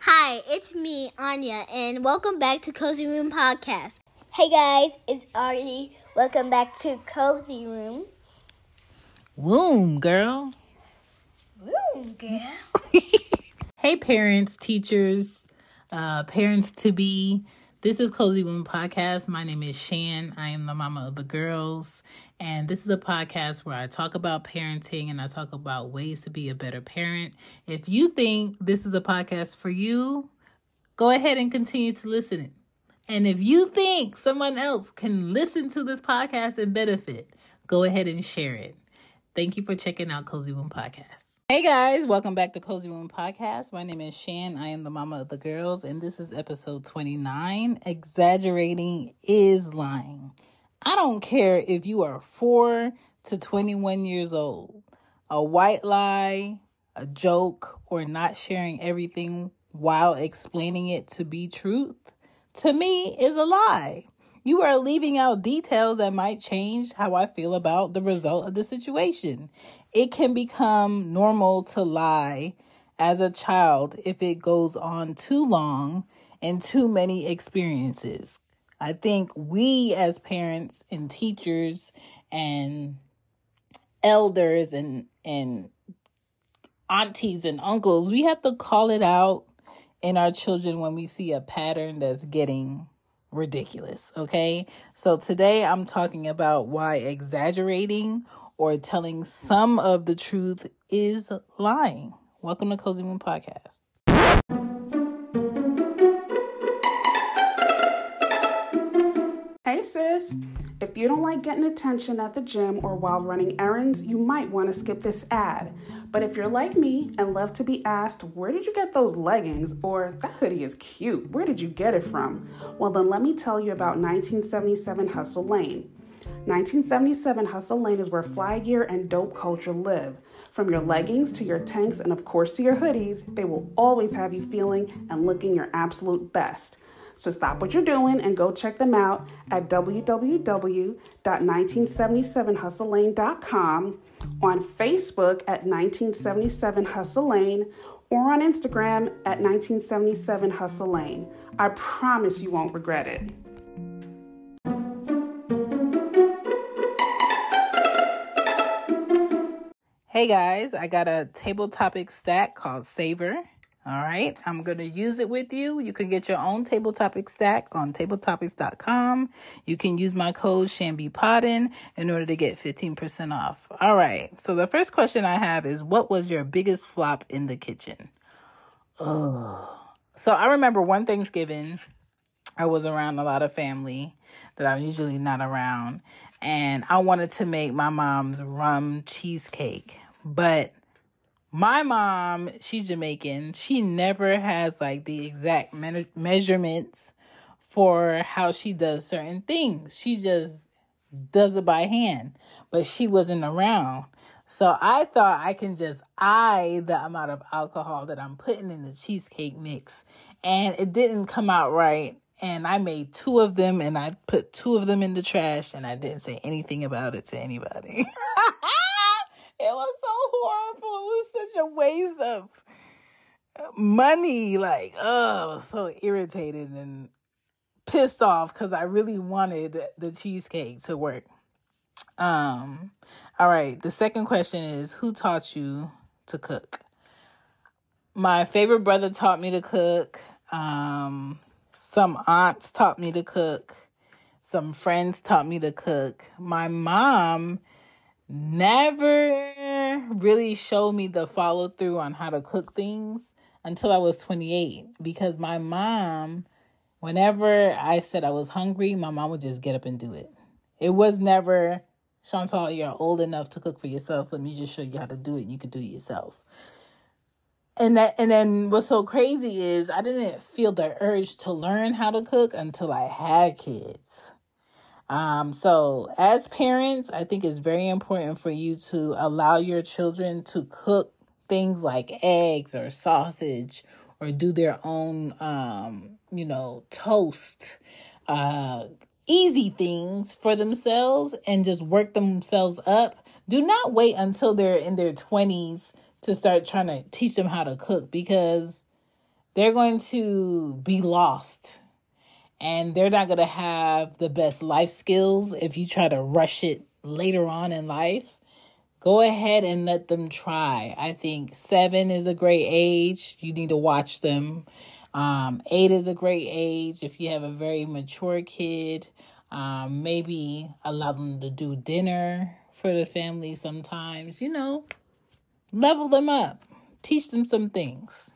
Hi, it's me, Anya, and welcome back to Cozy Room Podcast. Hey guys, it's Artie. Welcome back to Cozy Room. Womb, girl. Woo, girl. Hey, parents, teachers, uh, parents to be. This is Cozy Womb Podcast. My name is Shan. I am the mama of the girls. And this is a podcast where I talk about parenting and I talk about ways to be a better parent. If you think this is a podcast for you, go ahead and continue to listen. And if you think someone else can listen to this podcast and benefit, go ahead and share it. Thank you for checking out Cozy Womb Podcast. Hey guys, welcome back to Cozy Womb Podcast. My name is Shan. I am the mama of the girls, and this is episode 29 Exaggerating is Lying. I don't care if you are 4 to 21 years old. A white lie, a joke, or not sharing everything while explaining it to be truth, to me is a lie. You are leaving out details that might change how I feel about the result of the situation. It can become normal to lie as a child if it goes on too long and too many experiences. I think we as parents and teachers and elders and and aunties and uncles, we have to call it out in our children when we see a pattern that's getting ridiculous, okay? So today I'm talking about why exaggerating or telling some of the truth is lying. Welcome to Cozy Womb Podcast. Hey sis, if you don't like getting attention at the gym or while running errands, you might want to skip this ad. But if you're like me and love to be asked, where did you get those leggings? Or that hoodie is cute, where did you get it from? Well, then let me tell you about 1977 Hustle Lane. 1977 Hustle Lane is where fly gear and dope culture live. From your leggings to your tanks and, of course, to your hoodies, they will always have you feeling and looking your absolute best. So stop what you're doing and go check them out at www.1977hustlelane.com, on Facebook at 1977 Hustle Lane, or on Instagram at 1977 Hustle Lane. I promise you won't regret it. Hey guys, I got a table topic stack called Savor. All right, I'm going to use it with you. You can get your own table topic stack on tabletopics.com. You can use my code ChanBePoddin in order to get 15% off. All right, so the first question I have is what was your biggest flop in the kitchen? Oh. So I remember one Thanksgiving, I was around a lot of family that I'm usually not around, and I wanted to make my mom's rum cheesecake, but my mom, she's Jamaican. She never has like the exact me- measurements for how she does certain things. She just does it by hand, but she wasn't around. So I thought I can just eye the amount of alcohol that I'm putting in the cheesecake mix. And it didn't come out right. And I made two of them and I put two of them in the trash and I didn't say anything about it to anybody. it was so horrible. It was such a waste of money. Like, oh, so irritated and pissed off because I really wanted the cheesecake to work. Um, all right. The second question is who taught you to cook? my favorite brother taught me to cook. Um, some aunts taught me to cook. Some friends taught me to cook. My mom never really showed me the follow through on how to cook things until I was 28 because my mom, whenever I said I was hungry, my mom would just get up and do it. It was never, Chantal, you're old enough to cook for yourself. Let me just show you how to do it. You can do it yourself. And that, and then what's so crazy is I didn't feel the urge to learn how to cook until I had kids. Um, so as parents, I think it's very important for you to allow your children to cook things like eggs or sausage or do their own, um, you know, toast, uh, easy things for themselves and just work themselves up. Do not wait until they're in their 20s to start trying to teach them how to cook because they're going to be lost and they're not going to have the best life skills if you try to rush it later on in life. Go ahead and let them try. I think seven is a great age. You need to watch them. Um, eight is a great age if you have a very mature kid. Um, maybe allow them to do dinner for the family sometimes. You know, level them up, teach them some things.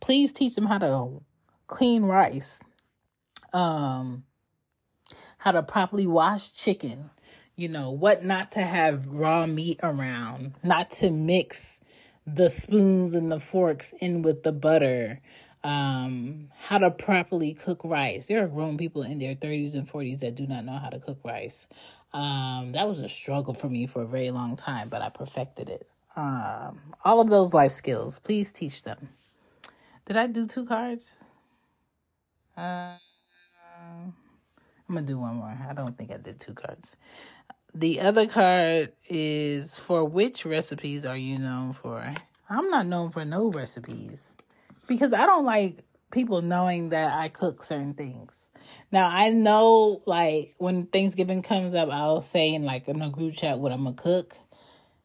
Please teach them how to clean rice, um, how to properly wash chicken, you know, what not to have raw meat around, not to mix the spoons and the forks in with the butter, um, how to properly cook rice. There are grown people in their 30s and 40s that do not know how to cook rice. Um, that was a struggle for me for a very long time, but I perfected it. Um, all of those life skills, please teach them. Did I do two cards? Uh, I'm gonna do one more. I don't think I did two cards. The other card is for which recipes are you known for? I'm not known for no recipes because I don't like people knowing that I cook certain things. Now I know like when Thanksgiving comes up, I'll say in like in a group chat what I'm gonna cook,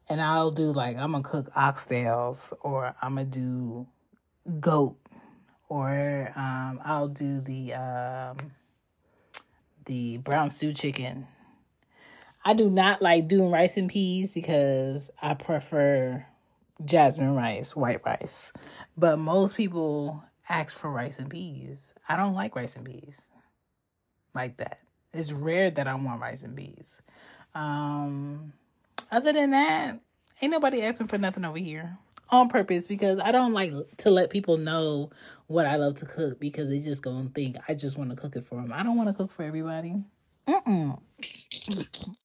and I'll do like I'm gonna cook oxtails or I'm gonna do goat or um, I'll do the um, the brown stew chicken. I do not like doing rice and peas because I prefer jasmine rice, white rice. But most people ask for rice and peas. I don't like rice and peas like that. It's rare that I want rice and peas. Um, other than that, ain't nobody asking for nothing over here on purpose because I don't like to let people know what I love to cook because they just gonna think I just want to cook it for them. I don't want to cook for everybody. Mm-mm.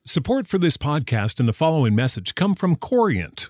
Support for this podcast and the following message come from Corient.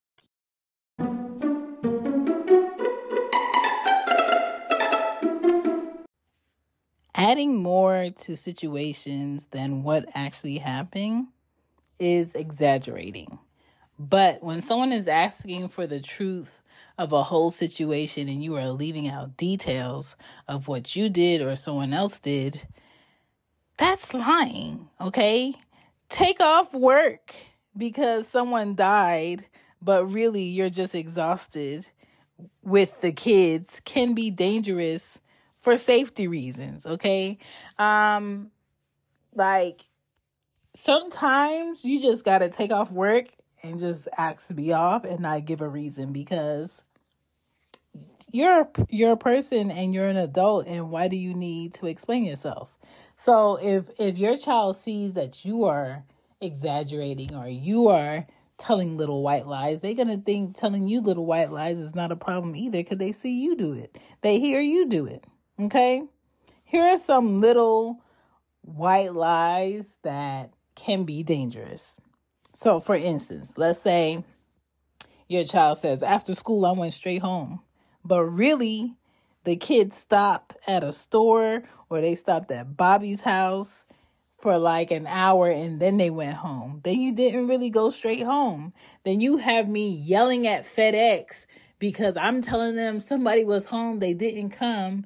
Adding more to situations than what actually happened is exaggerating. But when someone is asking for the truth of a whole situation and you are leaving out details of what you did or someone else did, that's lying, okay? Take off work because someone died, but really you're just exhausted with the kids can be dangerous for safety reasons, okay? Um like sometimes you just got to take off work and just ask to be off and not give a reason because you're you're a person and you're an adult and why do you need to explain yourself? So if if your child sees that you are exaggerating or you are telling little white lies, they're to think telling you little white lies is not a problem either cuz they see you do it. They hear you do it. Okay? Here are some little white lies that can be dangerous. So, for instance, let's say your child says, After school, I went straight home. But really, the kid stopped at a store or they stopped at Bobby's house for like an hour and then they went home. Then you didn't really go straight home. Then you have me yelling at FedEx because I'm telling them somebody was home, they didn't come,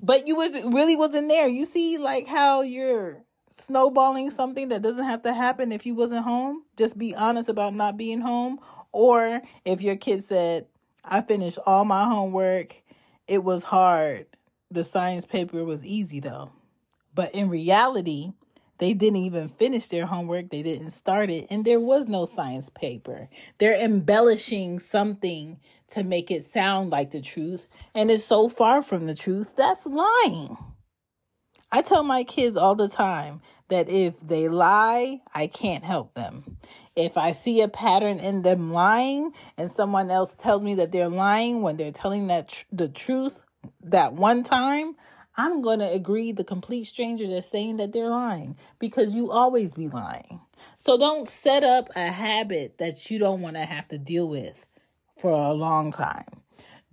but you was really wasn't there. You see, like how you're snowballing something that doesn't have to happen if you wasn't home. Just be honest about not being home. Or if your kid said, "I finished all my homework. It was hard. The science paper was easy though." But in reality, they didn't even finish their homework. They didn't start it, and there was no science paper. They're embellishing something to make it sound like the truth, and it's so far from the truth. That's lying. I tell my kids all the time that if they lie, I can't help them. If I see a pattern in them lying and someone else tells me that they're lying when they're telling that tr- the truth that one time, I'm going to agree the complete stranger that's saying that they're lying because you always be lying. So don't set up a habit that you don't want to have to deal with for a long time.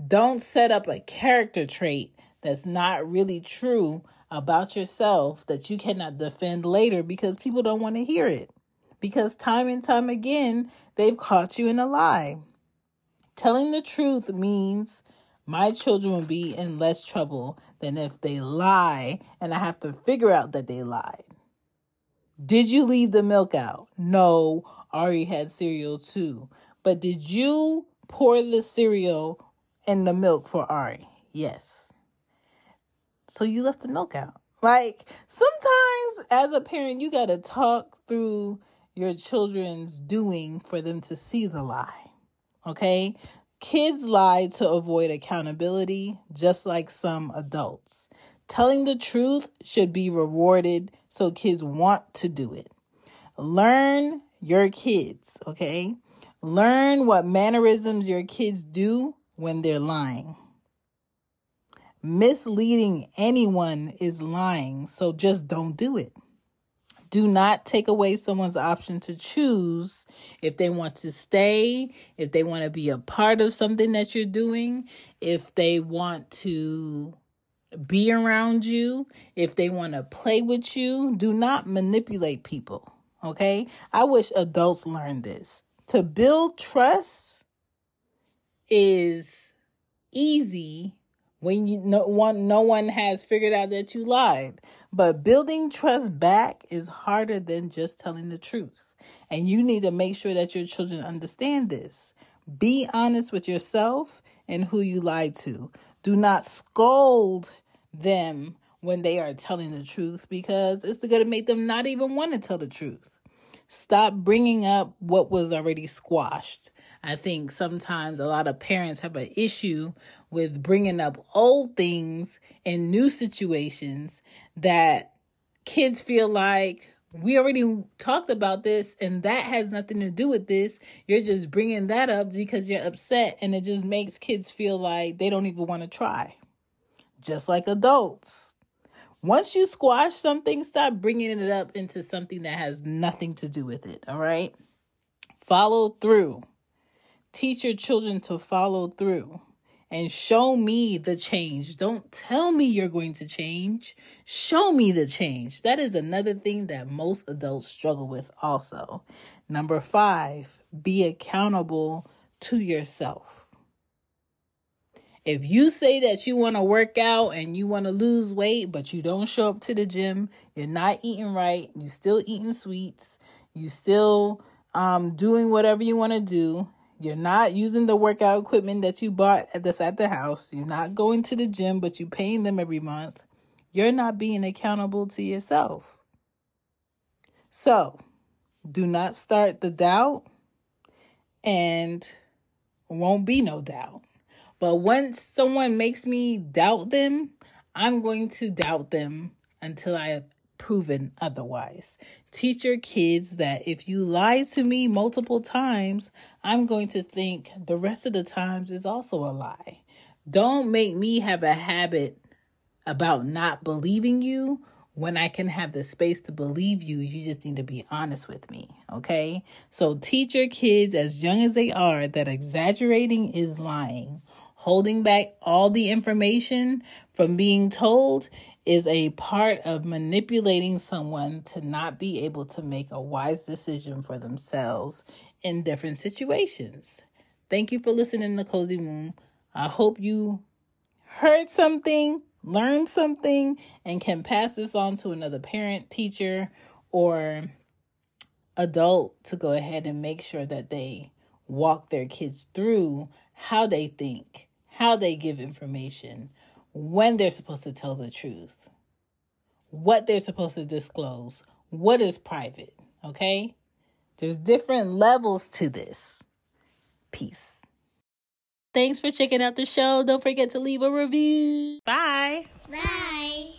Don't set up a character trait that's not really true about yourself that you cannot defend later because people don't want to hear it. Because time and time again, they've caught you in a lie. Telling the truth means my children will be in less trouble than if they lie and I have to figure out that they lied. Did you leave the milk out? No, Ari had cereal too. But did you pour the cereal and the milk for Ari? Yes. So you left the milk out. Like sometimes as a parent, you got to talk through your children's doing for them to see the lie. Okay? Kids lie to avoid accountability, just like some adults. Telling the truth should be rewarded so kids want to do it. Learn your kids, okay? Learn what mannerisms your kids do when they're lying. Misleading anyone is lying, so just don't do it. Do not take away someone's option to choose if they want to stay, if they want to be a part of something that you're doing, if they want to be around you, if they want to play with you. Do not manipulate people. Okay? I wish adults learned this. To build trust is easy when you no one no one has figured out that you lied. But building trust back is harder than just telling the truth. And you need to make sure that your children understand this. Be honest with yourself and who you lied to. Do not scold them when they are telling the truth because it's going to make them not even want to tell the truth. Stop bringing up what was already squashed. I think sometimes a lot of parents have an issue with bringing up old things in new situations that kids feel like we already talked about this and that has nothing to do with this. You're just bringing that up because you're upset and it just makes kids feel like they don't even want to try. Just like adults. Once you squash something, stop bringing it up into something that has nothing to do with it, all right? Follow through. Teach your children to follow through and show me the change. Don't tell me you're going to change. Show me the change. That is another thing that most adults struggle with, also. Number five, be accountable to yourself. If you say that you want to work out and you want to lose weight, but you don't show up to the gym, you're not eating right, you're still eating sweets, you're still um, doing whatever you want to do, you're not using the workout equipment that you bought at this at the house. You're not going to the gym, but you're paying them every month. You're not being accountable to yourself. So, do not start the doubt and won't be no doubt. But once someone makes me doubt them, I'm going to doubt them until I have proven otherwise. Teach your kids that if you lie to me multiple times, I'm going to think the rest of the times is also a lie. Don't make me have a habit about not believing you when I can have the space to believe you. You just need to be honest with me, okay? So teach your kids as young as they are that exaggerating is lying. Holding back all the information from being told is a part of manipulating someone to not be able to make a wise decision for themselves in different situations. Thank you for listening to Cozy Womb. I hope you heard something, learned something, and can pass this on to another parent, teacher, or adult to go ahead and make sure that they walk their kids through how they think, how they give information, when they're supposed to tell the truth, what they're supposed to disclose, what is private, okay? There's different levels to this. Peace. Thanks for checking out the show. Don't forget to leave a review. Bye. Bye.